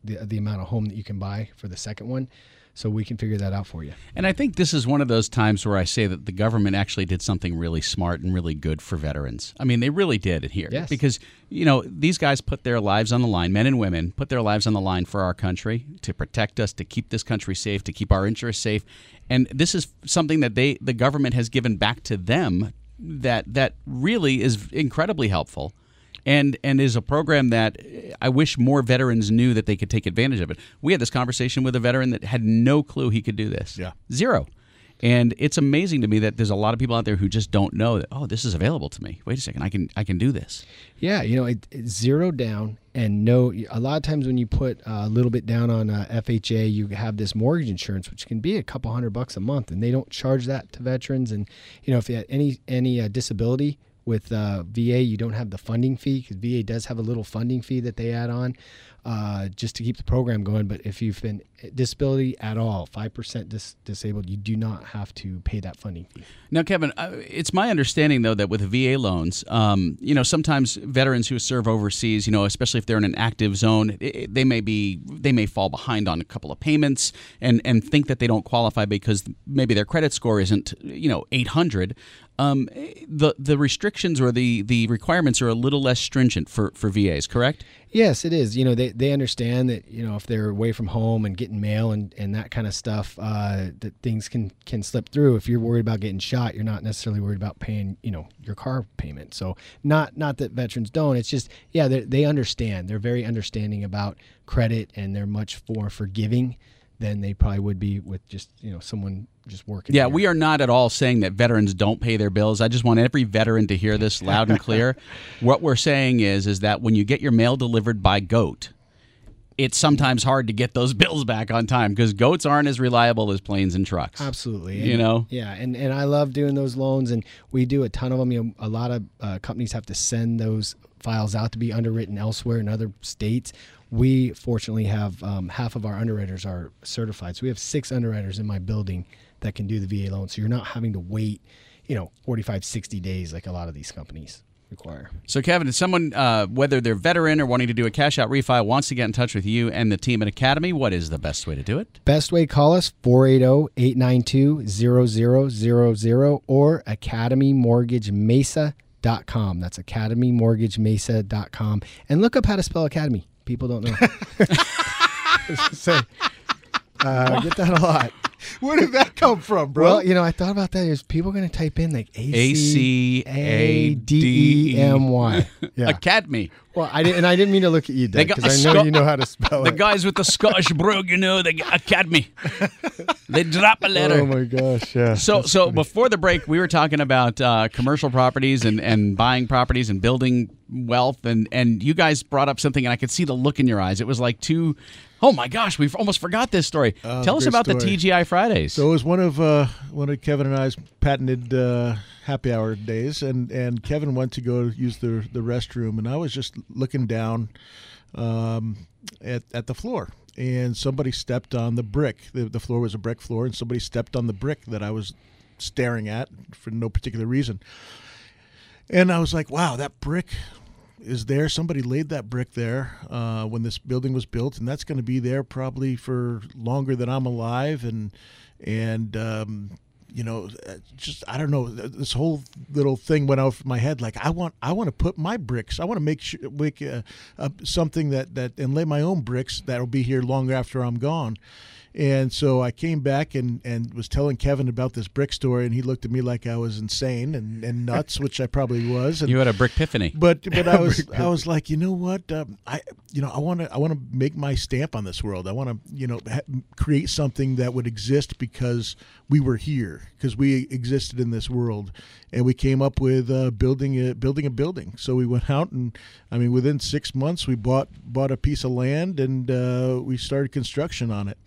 Speaker 4: the the amount of home that you can buy for the second one, so we can figure that out for you.
Speaker 2: And I think this is one of those times where I say that the government actually did something really smart and really good for veterans. I mean, they really did it here.
Speaker 4: Yes.
Speaker 2: Because, you know, these guys put their lives on the line, men and women put their lives on the line for our country, to protect us, to keep this country safe, to keep our interests safe. And this is something that they the government has given back to them that that really is incredibly helpful and and is a program that I wish more veterans knew that they could take advantage of it. We had this conversation with a veteran that had no clue he could do this.
Speaker 3: Yeah.
Speaker 2: Zero. And it's amazing to me that there's a lot of people out there who just don't know that oh this is available to me. Wait a second, I can I can do this.
Speaker 4: Yeah, you know, it, it's zero down and no. A lot of times when you put a little bit down on uh, FHA, you have this mortgage insurance, which can be a couple hundred bucks a month, and they don't charge that to veterans. And you know, if you had any any uh, disability with uh, VA, you don't have the funding fee because VA does have a little funding fee that they add on uh, just to keep the program going. But if you've been disability at all, five percent dis- disabled, you do not have to pay that funding fee.
Speaker 2: Now, Kevin, uh, it's my understanding though that with VA loans, um, you know, sometimes veterans who serve overseas, you know, especially if they're in an active zone, i they may be they may fall behind on a couple of payments and and think that they don't qualify because maybe their credit score isn't you know 800. Um, the the restrictions or the the requirements are a little less stringent for for VAs, correct?
Speaker 4: Yes, it is. You know, they, they understand that, you know, if they're away from home and getting mail and, and that kind of stuff, uh, that things can, can slip through. If you're worried about getting shot, you're not necessarily worried about paying, you know, your car payment. So not, not that veterans don't, it's just, yeah, they, they understand. They're very understanding about credit and they're much more forgiving than they probably would be with just, you know, someone just working.
Speaker 2: Yeah,
Speaker 4: here.
Speaker 2: we are not at all saying that veterans don't pay their bills. I just want every veteran to hear this loud and clear. what we're saying is is that when you get your mail delivered by goat, it's sometimes hard to get those bills back on time because goats aren't as reliable as planes and trucks.
Speaker 4: Absolutely.
Speaker 2: You
Speaker 4: And-
Speaker 2: know?
Speaker 4: Yeah, and and I love doing those loans, and we do a ton of them. You know, a lot of uh, companies have to send those files out to be underwritten elsewhere in other states. We fortunately have um, half of our underwriters are certified, so we have six underwriters in my building that can do the VA loan. So you're not having to wait, you know, 45, 60 days like a lot of these companies require.
Speaker 2: So, Kevin, if someone, uh, whether they're veteran or wanting to do a cash out refi, wants to get in touch with you and the team at Academy, what is the best way to do it?
Speaker 4: Best way, call us 480-892-0000 or academymortgagemesa.com. That's academymortgagemesa.com. And look up how to spell academy. People don't know. Say, uh, get that a lot.
Speaker 3: Where did that come from, bro?
Speaker 4: Well, you know, I thought about that. Is people going to type in like A C A
Speaker 2: A-C-A-D-E.
Speaker 4: D E M Y? Yeah.
Speaker 2: Academy.
Speaker 4: Well, I didn't, and I didn't mean to look at you,
Speaker 2: They got
Speaker 4: because
Speaker 2: a
Speaker 4: I know
Speaker 2: Scot-
Speaker 4: you know how to spell
Speaker 2: The
Speaker 4: it.
Speaker 2: guys with the Scottish brogue, you know, the Academy. they drop a letter.
Speaker 4: Oh my gosh! Yeah.
Speaker 2: So, so before the break, we were talking about uh, commercial properties and, and buying properties and building wealth, and, and you guys brought up something, and I could see the look in your eyes. It was like two, oh my gosh, we've almost forgot this story.
Speaker 3: Oh,
Speaker 2: Tell us about the. TGI Fridays.
Speaker 3: So it was one of uh, one of Kevin and I's patented uh, happy hour days, and, and Kevin went to go use the the restroom, and I was just looking down um, at at the floor, and somebody stepped on the brick. The, the floor was a brick floor, and somebody stepped on the brick that I was staring at for no particular reason. And I was like, wow, that brick is there. Somebody laid that brick there uh, when this building was built, and that's going to be there probably for longer than I'm alive. And and um, you know, uh, just I don't know. This whole little thing went off my head. Like I want, I want to put my bricks. I want to make sure make uh, uh, something that that and lay my own bricks that'll be here long after I'm gone. And so I came back and, and was telling Kevin about this brick story, and he looked at me like I was insane and, and nuts, which I probably was. And,
Speaker 2: you had a brick epiphany.
Speaker 3: But but I was I was like, you know what? Um, I you know I want to I want to make my stamp on this world. I want to you know ha- create something that would exist because we were here because we existed in this world, and we came up with uh, building a building a building. So we went out and I mean within six months we bought bought a piece of land and uh, we started construction on it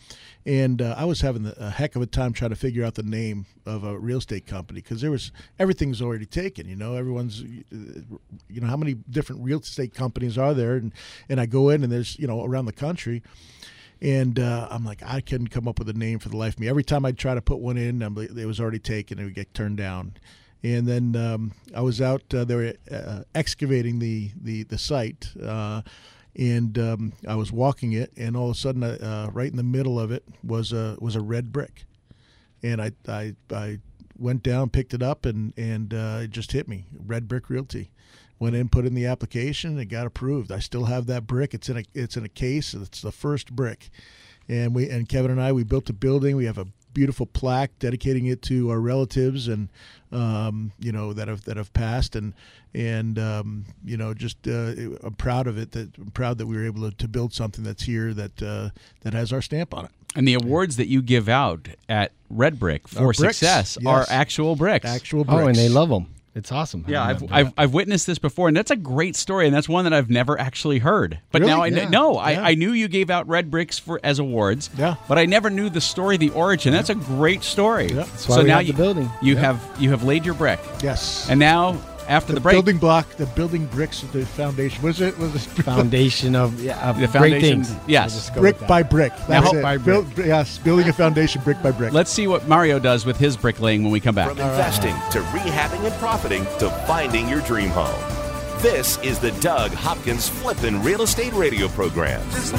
Speaker 3: and uh, I was having a heck of a time trying to figure out the name of a real estate company because there was everything's already taken. You know, everyone's, you know, how many different real estate companies are there? And and I go in and there's you know around the country, and uh, I'm like I couldn't come up with a name for the life of me. Every time I try to put one in, I'm, it was already taken. It would get turned down. And then um, I was out. Uh, they were uh, excavating the the the site uh, and um, I was walking it, and all of a sudden, uh, right in the middle of it was a was a red brick, and I I, I went down, picked it up, and and uh, it just hit me. Red Brick Realty. Went in, put in the application, it got approved. I still have that brick. It's in a it's in a case. It's the first brick, and we and Kevin and I we built a building. We have a beautiful plaque dedicating it to our relatives and um, you know that have that have passed and and um, you know just uh, I'm proud of it that I'm proud that we were able to, to build something that's here that uh, that has our stamp on it.
Speaker 2: And the awards that you give out at Red Brick for
Speaker 3: bricks,
Speaker 2: success
Speaker 3: yes.
Speaker 2: are actual bricks.
Speaker 3: Actual bricks.
Speaker 4: Oh, and they love them. It's awesome.
Speaker 2: Yeah, I've. I've I've witnessed this before, and that's a great story, and that's one that I've never actually heard. But
Speaker 3: Really?
Speaker 2: now I
Speaker 3: Yeah.
Speaker 2: know I,
Speaker 3: Yeah.
Speaker 2: I knew you gave out red bricks for as awards.
Speaker 3: Yeah.
Speaker 2: but I never knew the story, the origin. That's a great story.
Speaker 3: Yeah.
Speaker 4: That's why
Speaker 2: so
Speaker 4: we
Speaker 2: now
Speaker 4: have the building.
Speaker 2: You have you have laid your brick,
Speaker 3: Yes.
Speaker 2: and now after the,
Speaker 3: the
Speaker 2: break,
Speaker 3: building block, the building bricks of the foundation. Was it was it
Speaker 4: foundation of yeah, of
Speaker 2: The
Speaker 4: great things.
Speaker 2: yes.
Speaker 4: I'll just go
Speaker 3: brick by brick?
Speaker 2: Now,
Speaker 3: That's
Speaker 2: hope
Speaker 3: it.
Speaker 4: by
Speaker 3: Build- yes, building a foundation brick by brick.
Speaker 2: let's see what Mario does with his bricklaying when we come back.
Speaker 1: From investing to rehabbing and profiting to finding your dream home. This is the Doug Hopkins Flippin' Real Estate Radio Program.
Speaker 9: Just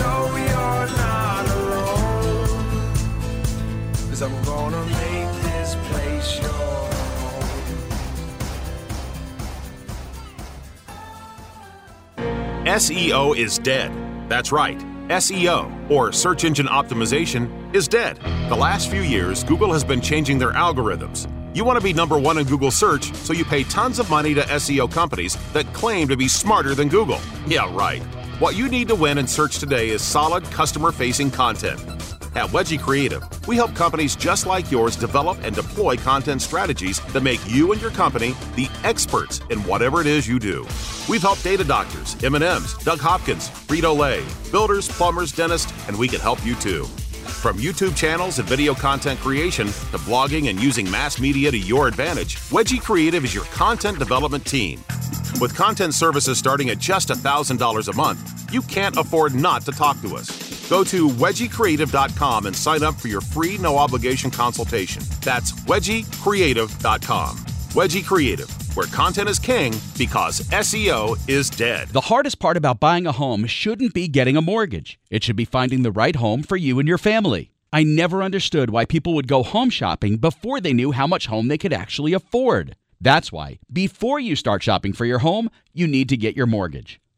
Speaker 7: SEO is dead. That's right. SEO, or search engine optimization, is dead. The last few years, Google has been changing their algorithms. You want to be number one in Google search, so you pay tons of money to SEO companies that claim to be smarter than Google. Yeah, right. What you need to win in search today is solid customer facing content. At Wedgie Creative, we help companies just like yours develop and deploy content strategies that make you and your company the experts in whatever it is you do. We've helped data doctors, M&M's, Doug Hopkins, Frito-Lay, builders, plumbers, dentists, and we can help you too. From YouTube channels and video content creation to blogging and using mass media to your advantage, Wedgie Creative is your content development team. With content services starting at just $1,000 a month, you can't afford not to talk to us. Go to wedgiecreative.com and sign up for your free no obligation consultation. That's wedgiecreative.com. Wedgie Creative, where content is king because SEO is dead.
Speaker 2: The hardest part about buying a home shouldn't be getting a mortgage. It should be finding the right home for you and your family. I never understood why people would go home shopping before they knew how much home they could actually afford. That's why, before you start shopping for your home, you need to get your mortgage.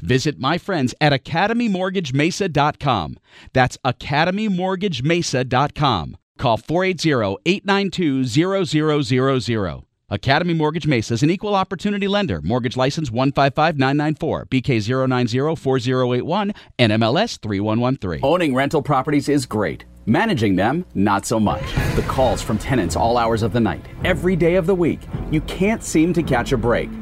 Speaker 2: Visit my friends at academymortgagemesa.com. That's academymortgagemesa.com. Call 480-892-0000. Academy Mortgage Mesa is an equal opportunity lender. Mortgage license 155994, BK0904081, NMLS 3113.
Speaker 10: Owning rental properties is great. Managing them, not so much. The calls from tenants all hours of the night, every day of the week. You can't seem to catch a break.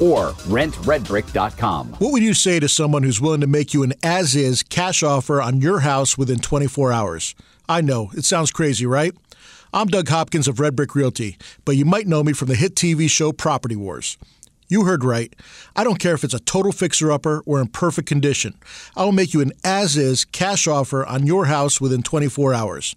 Speaker 10: or rentredbrick.com.
Speaker 3: What would you say to someone who's willing to make you an as is cash offer on your house within 24 hours? I know, it sounds crazy, right? I'm Doug Hopkins of Red Brick Realty, but you might know me from the hit TV show Property Wars. You heard right. I don't care if it's a total fixer upper or in perfect condition. I will make you an as is cash offer on your house within 24 hours.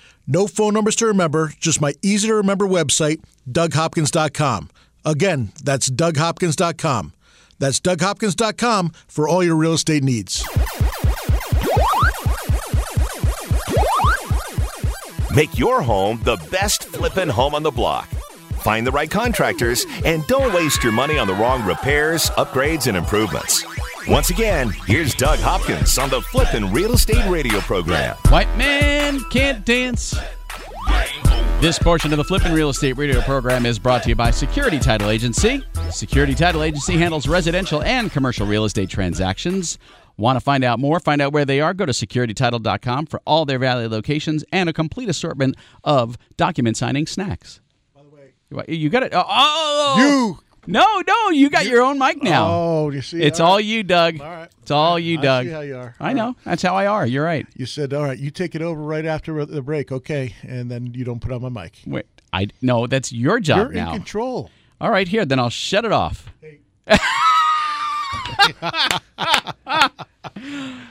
Speaker 3: No phone numbers to remember, just my easy to remember website, DougHopkins.com. Again, that's DougHopkins.com. That's DougHopkins.com for all your real estate needs.
Speaker 1: Make your home the best flippin' home on the block. Find the right contractors and don't waste your money on the wrong repairs, upgrades, and improvements. Once again, here's Doug Hopkins on the Flippin' Real Estate Radio program.
Speaker 2: White man can't dance. This portion of the Flippin' Real Estate Radio program is brought to you by Security Title Agency. Security Title Agency handles residential and commercial real estate transactions. Want to find out more? Find out where they are? Go to securitytitle.com for all their valley locations and a complete assortment of document signing snacks. By the way, you got it. Oh, uh, oh,
Speaker 3: You
Speaker 2: no, no, you got your own mic now.
Speaker 3: Oh, you see,
Speaker 2: it's
Speaker 3: all
Speaker 2: all,
Speaker 3: right.
Speaker 2: you, Doug.
Speaker 3: All right.
Speaker 2: It's all you,
Speaker 3: I
Speaker 2: Doug.
Speaker 3: see how you are.
Speaker 2: I
Speaker 3: All
Speaker 2: know.
Speaker 3: right.
Speaker 2: That's how I are. You're right.
Speaker 3: You said, all right, you take it over right after the break, okay? And then you don't put on my mic.
Speaker 2: Wait, I no. That's your job
Speaker 3: You're
Speaker 2: now.
Speaker 3: in control.
Speaker 2: All right, here. Then I'll shut it off.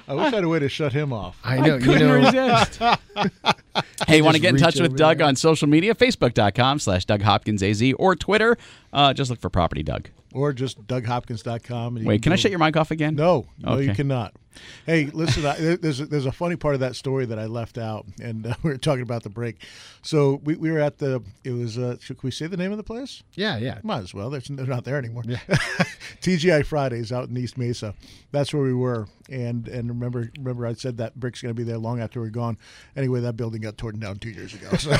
Speaker 3: I wish I had a way to shut him off.
Speaker 4: I know. you
Speaker 2: couldn't
Speaker 4: know,
Speaker 2: resist. hey, you want to get in touch with Doug
Speaker 4: there.
Speaker 2: on social media? Facebook.com slash Doug Hopkins AZ or Twitter. Uh, just look for Property Doug.
Speaker 3: Or just DougHopkins.com. and you
Speaker 2: Wait, can I shut your mic off again?
Speaker 3: No, no, you cannot. Hey, listen, I, there's a, there's a funny part of that story that I left out, and uh, we were talking about the break. So we, we were at the. It was. Uh, should we say the name of the place?
Speaker 4: yeah, yeah.
Speaker 3: Might as well. They're, they're not there anymore. TGI Fridays out in East Mesa. That's where we were. And and remember remember I said that brick's going to be there long after we're gone. Anyway, that building got torn down two years ago. So.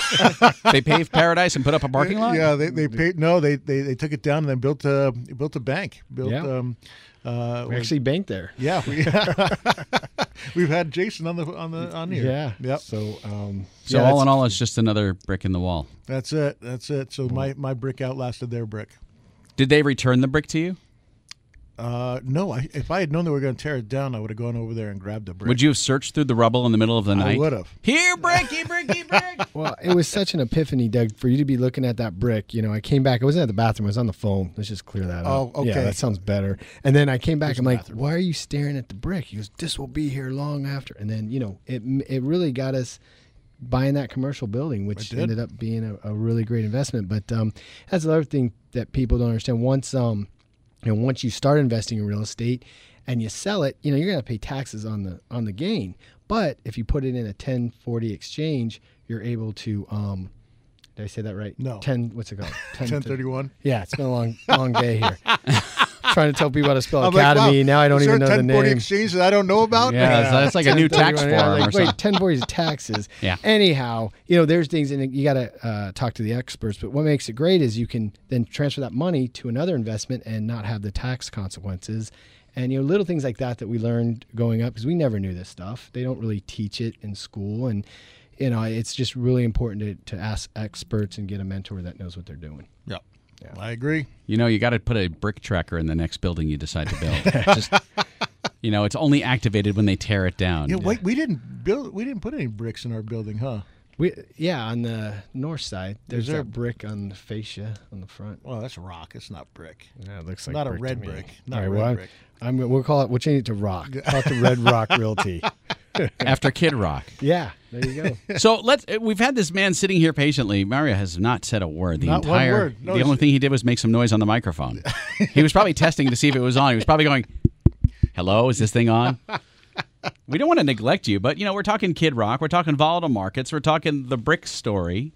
Speaker 2: They paved Paradise and put up a parking lot?
Speaker 3: Yeah, they they paid. No, they, they they took it down and then built a built a bank. Built
Speaker 4: Yeah.
Speaker 3: um, uh,
Speaker 4: We actually banked there.
Speaker 3: yeah, we, we've had Jason on the on the on here.
Speaker 4: Yeah.
Speaker 3: Yep.
Speaker 4: So, um,
Speaker 2: So
Speaker 4: yeah,
Speaker 2: all in all, it's just another brick in the wall.
Speaker 3: That's it. That's it. So my my brick outlasted their brick.
Speaker 2: Did they return the brick to you?
Speaker 3: Uh, no, I, if I had known they were going to tear it down, I would have gone over there and grabbed a brick.
Speaker 2: Would you have searched through the rubble in the middle of the night?
Speaker 3: I
Speaker 2: night?
Speaker 3: would have.
Speaker 2: Here, bricky, bricky, brick.
Speaker 4: Well, it was such an epiphany, Doug, for you to be looking at that brick. You know, I came back. I wasn't at the bathroom. I was on the phone. Let's just clear that
Speaker 3: Oh,
Speaker 4: up.
Speaker 3: okay.
Speaker 4: Yeah, that sounds better. And then I came back.
Speaker 3: There's
Speaker 4: I'm like, why are you staring at the brick? He goes, this will be here long after. And then, you know, it it really got us buying that commercial building, which ended up being a, a really great investment. But um, that's another thing that people don't understand. Once um, know, once you start investing in real estate and you sell it, you know, you're gonna pay taxes on the on the gain. But if you put it in a 1040 exchange, you're able to um did I say that right?
Speaker 3: No.
Speaker 4: 10 what's it called? 10
Speaker 3: 1031.
Speaker 4: Yeah, it's been a long long day here. Trying to tell people how to spell
Speaker 3: I'm like,
Speaker 4: academy.
Speaker 3: wow,
Speaker 4: now I don't
Speaker 3: is
Speaker 4: even
Speaker 3: a
Speaker 4: know the
Speaker 3: 1040
Speaker 4: name.
Speaker 3: exchange that I don't know about.
Speaker 2: Yeah, that's, that's like a new tax form
Speaker 4: yeah,
Speaker 2: or
Speaker 4: like,
Speaker 2: something.
Speaker 4: Wait, 1040 is taxes.
Speaker 2: Yeah.
Speaker 4: Anyhow, you know, there's things, and you got to uh, talk to the experts. But what makes it great is you can then transfer that money to another investment and not have the tax consequences. And you know, little things like that that we learned going up because we never knew this stuff. They don't really teach it in school, and you know, it's just really important to, to ask experts and get a mentor that knows what they're doing.
Speaker 3: Yeah. I agree.
Speaker 2: You know, you got to put a brick tracker in the next building you decide to build. Just, you know, it's only activated when they tear it down.
Speaker 3: Yeah, wait, we didn't build. We didn't put any bricks in our building, huh?
Speaker 4: We yeah, on the north side, there's
Speaker 3: there-
Speaker 4: that brick on the fascia on the front.
Speaker 3: Well, that's rock. It's not brick.
Speaker 4: Yeah, it looks like
Speaker 3: Not a
Speaker 4: brick to
Speaker 3: red
Speaker 4: me.
Speaker 3: brick. Not
Speaker 4: All
Speaker 3: a red
Speaker 4: well,
Speaker 3: brick.
Speaker 4: I'm, I'm we'll call it. We'll change it to rock. Call it the Red Rock Realty.
Speaker 2: After Kid Rock.
Speaker 4: Yeah, there you go.
Speaker 2: So let's. uh, We've had this man sitting here patiently. Mario has not said a word. The
Speaker 3: Not one
Speaker 2: entire.
Speaker 3: word. No,
Speaker 2: the only thing he did was make some noise on the microphone. he was probably testing to see if it was on. He was probably going, "Hello, is this thing on?" we don't want to neglect you, but you know we're talking Kid Rock. We're talking volatile markets. We're talking the brick story.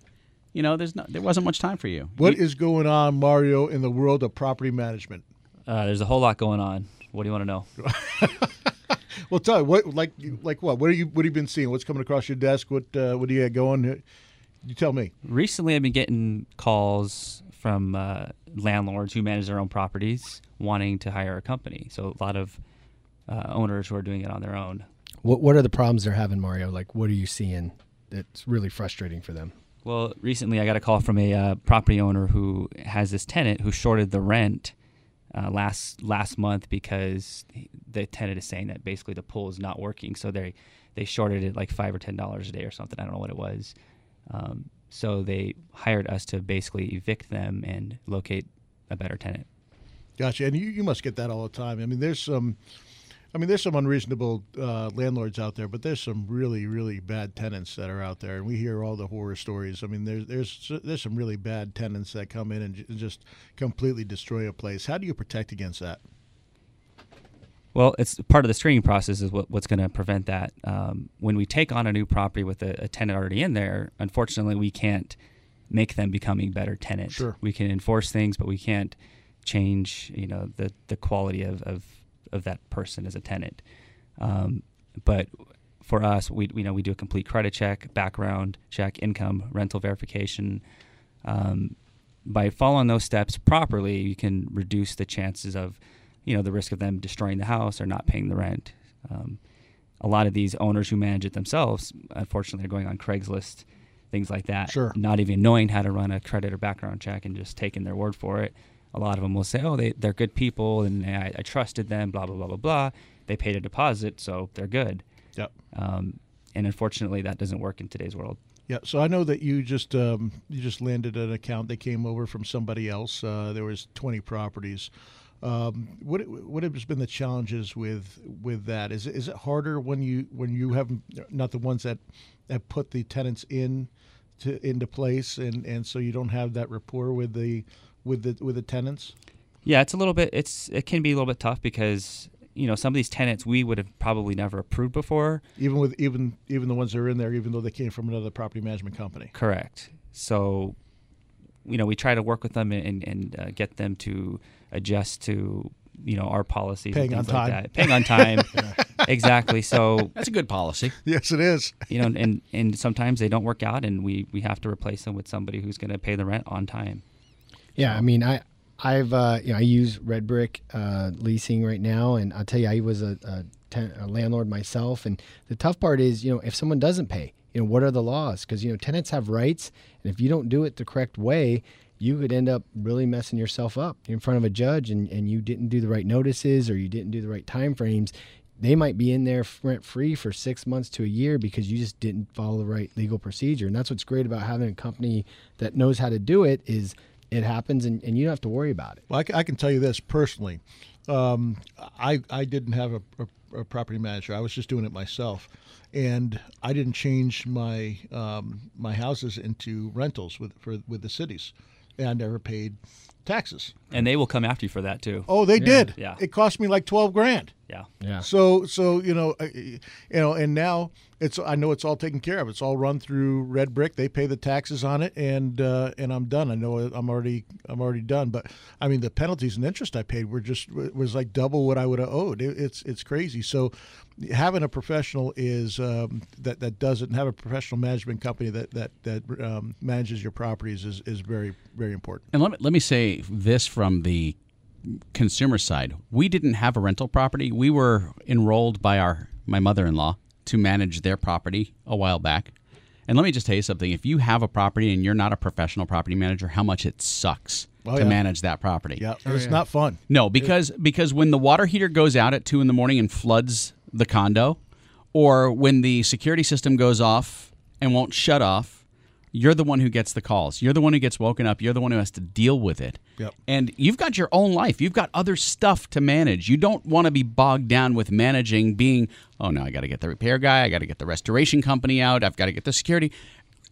Speaker 2: You know, there's no, there wasn't much time for you.
Speaker 3: What is going on, Mario, in the world of property management?
Speaker 11: Uh, there's a whole lot going on. What do you want to know?
Speaker 3: Well, tell you what, like, like what? What are you? What have you been seeing? What's coming across your desk? What, uh, what do you got going? You tell me.
Speaker 11: Recently, I've been getting calls from uh, landlords who manage their own properties wanting to hire a company. So a lot of uh, owners who are doing it on their own.
Speaker 4: what What are the problems they're having, Mario? Like, what are you seeing that's really frustrating for them?
Speaker 11: Well, recently I got a call from a uh, property owner who has this tenant who shorted the rent uh, last last month because the tenant is saying that basically the pool is not working. So they they shorted it like five or ten dollars a day or something. I don't know what it was. Um, so they hired us to basically evict them and locate a better tenant.
Speaker 3: Gotcha. And you, you must get that all the time. I mean, there's some, I mean, there's some unreasonable uh, landlords out there, but there's some really, really bad tenants that are out there, and we hear all the horror stories. I mean, there's there's there's some really bad tenants that come in and just completely destroy a place. How do you protect against that?
Speaker 11: Well, it's part of the screening process is what, what's going to prevent that. Um, when we take on a new property with a, a tenant already in there, unfortunately, we can't make them becoming better tenants.
Speaker 3: Sure.
Speaker 11: We can enforce things, but we can't change, you know, the, the quality of, of, of that person as a tenant. Um, but for us, we, we know we do a complete credit check, background check, income, rental verification. Um, by following those steps properly, you can reduce the chances of, you know, the risk of them destroying the house or not paying the rent. Um, a lot of these owners who manage it themselves, unfortunately, are going on Craigslist, things like that.
Speaker 3: Sure.
Speaker 11: Not even knowing how to run a credit or background check and just taking their word for it. A lot of them will say, "Oh, they they're good people, and I, I trusted them." Blah blah blah blah blah. They paid a deposit, so they're good.
Speaker 3: Yep.
Speaker 11: Um, and unfortunately, that doesn't work in today's world.
Speaker 3: Yeah, so I know that you just um, you just landed an account that came over from somebody else. Uh, there was twenty properties. Um, what what has been the challenges with with that? Is it, is it harder when you when you have not the ones that that put the tenants in to into place, and, and so you don't have that rapport with the with the with the tenants?
Speaker 11: Yeah, it's a little bit. It's it can be a little bit tough because you know some of these tenants we would have probably never approved before.
Speaker 3: Even with even even the ones that are in there, even though they came from another property management company.
Speaker 11: Correct. So, you know, we try to work with them and and uh, get them to adjust to you know our policies. and
Speaker 3: Paying on
Speaker 11: things like
Speaker 3: time.
Speaker 11: that. Paying on time. Exactly. So
Speaker 2: That's a good policy.
Speaker 3: Yes, it is.
Speaker 11: you know, and and sometimes they don't work out, and we we have to replace them with somebody who's going to pay the rent on time.
Speaker 4: Yeah, I mean, I I've uh, you know I use Red Brick uh, leasing right now, and I'll tell you, I was a, a, ten, a landlord myself, and the tough part is, you know, if someone doesn't pay, you know, what are the laws? Because you know, tenants have rights, and if you don't do it the correct way, you could end up really messing yourself up in front of a judge, and, and you didn't do the right notices or you didn't do the right time frames. They might be in there rent free for six months to a year because you just didn't follow the right legal procedure. And that's what's great about having a company that knows how to do it is it happens and, and you don't have to worry about it.
Speaker 3: Well, I, I can tell you this personally. Um, I I didn't have a, a, a property manager. I was just doing it myself, and I didn't change my um, my houses into rentals with for with the cities, and I never paid taxes.
Speaker 11: And they will come after you for that too.
Speaker 3: Oh, they did.
Speaker 11: Yeah.
Speaker 3: It cost me like twelve grand.
Speaker 11: Yeah.
Speaker 4: Yeah.
Speaker 3: So so you know I- you know and now it's I know it's all taken care of. It's all run through Red Brick. They pay the taxes on it, and uh, and I'm done. I know I'm already I'm already done. But I mean the penalties and interest I paid were just was like double what I would have owed. It, it's it's crazy. So having a professional is um, that that doesn't have a professional management company that that that um, manages your properties is is very very important.
Speaker 2: And let me, let me say this from the consumer side. We didn't have a rental property. We were enrolled by our my mother-in-law to manage their property a while back. And let me just tell you something. If you have a property and you're not a professional property manager, how much it sucks
Speaker 3: Oh,
Speaker 2: to
Speaker 3: yeah.
Speaker 2: manage that property.
Speaker 3: Yeah, oh, it's not fun.
Speaker 2: No, because because when the water heater goes out at two in the morning and floods the condo, or when the security system goes off and won't shut off, you're the one who gets the calls. You're the one who gets woken up. You're the one who has to deal with it.
Speaker 3: Yep.
Speaker 2: And you've got your own life. You've got other stuff to manage. You don't want to be bogged down with managing being, oh no, I got to get the repair guy, I got to get the restoration company out, I've got to get the security.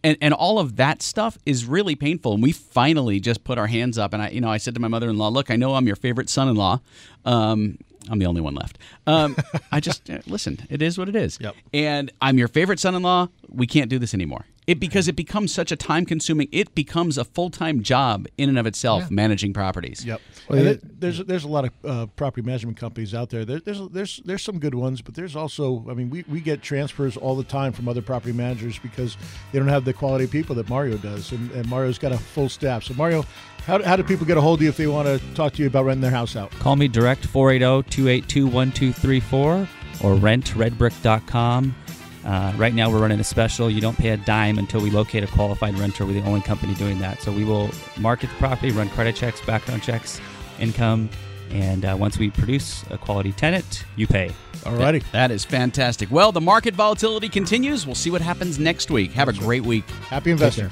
Speaker 2: And, and all of that stuff is really painful. And we finally just put our hands up. And I, you know, I said to my mother-in-law, "Look, I know I'm your favorite son-in-law. Um, I'm the only one left. Um, I just uh, listen. It is what it is.
Speaker 3: Yep.
Speaker 2: And I'm your favorite son-in-law. We can't do this anymore. It because it becomes such a time-consuming. It becomes a full-time job in and of itself managing properties.
Speaker 3: Yep.
Speaker 4: Well,
Speaker 3: And it- there's there's a lot of uh, property management companies out there. there. There's there's there's some good ones, but there's also I mean we, we get transfers all the time from other property managers because they don't have the quality of people that Mario does, and, and Mario's got a full staff. So Mario, how, how do people get a hold of you if they want to talk to you about renting their house out?
Speaker 11: Call me direct 480-282-1234 or rentredbrick.com. Uh, right now, we're running a special. You don't pay a dime until we locate a qualified renter. We're the only company doing that. So we will market the property, run credit checks, background checks, income, and uh, once we produce a quality tenant, you pay.
Speaker 3: Alrighty.
Speaker 2: That is fantastic. Well, the market volatility continues. We'll see what happens next week. Have a great week.
Speaker 3: Happy investing.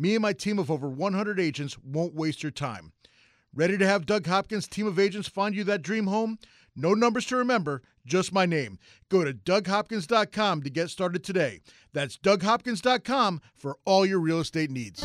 Speaker 3: Me and my team of over 100 agents won't waste your time. Ready to have Doug Hopkins' team of agents find you that dream home? No numbers to remember, just my name. Go to DougHopkins.com to get started today. That's DougHopkins.com for all your real estate needs.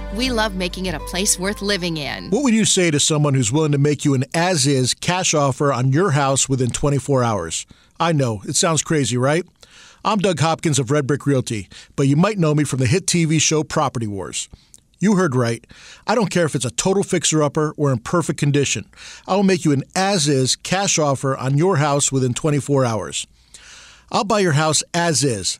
Speaker 5: we love making it a place worth living in.
Speaker 3: What would you say to someone who's willing to make you an as is cash offer on your house within 24 hours? I know, it sounds crazy, right? I'm Doug Hopkins of Red Brick Realty, but you might know me from the hit TV show Property Wars. You heard right. I don't care if it's a total fixer upper or in perfect condition. I will make you an as is cash offer on your house within 24 hours. I'll buy your house as is.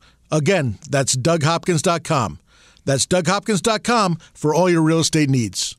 Speaker 3: Again, that's DougHopkins.com. That's DougHopkins.com for all your real estate needs.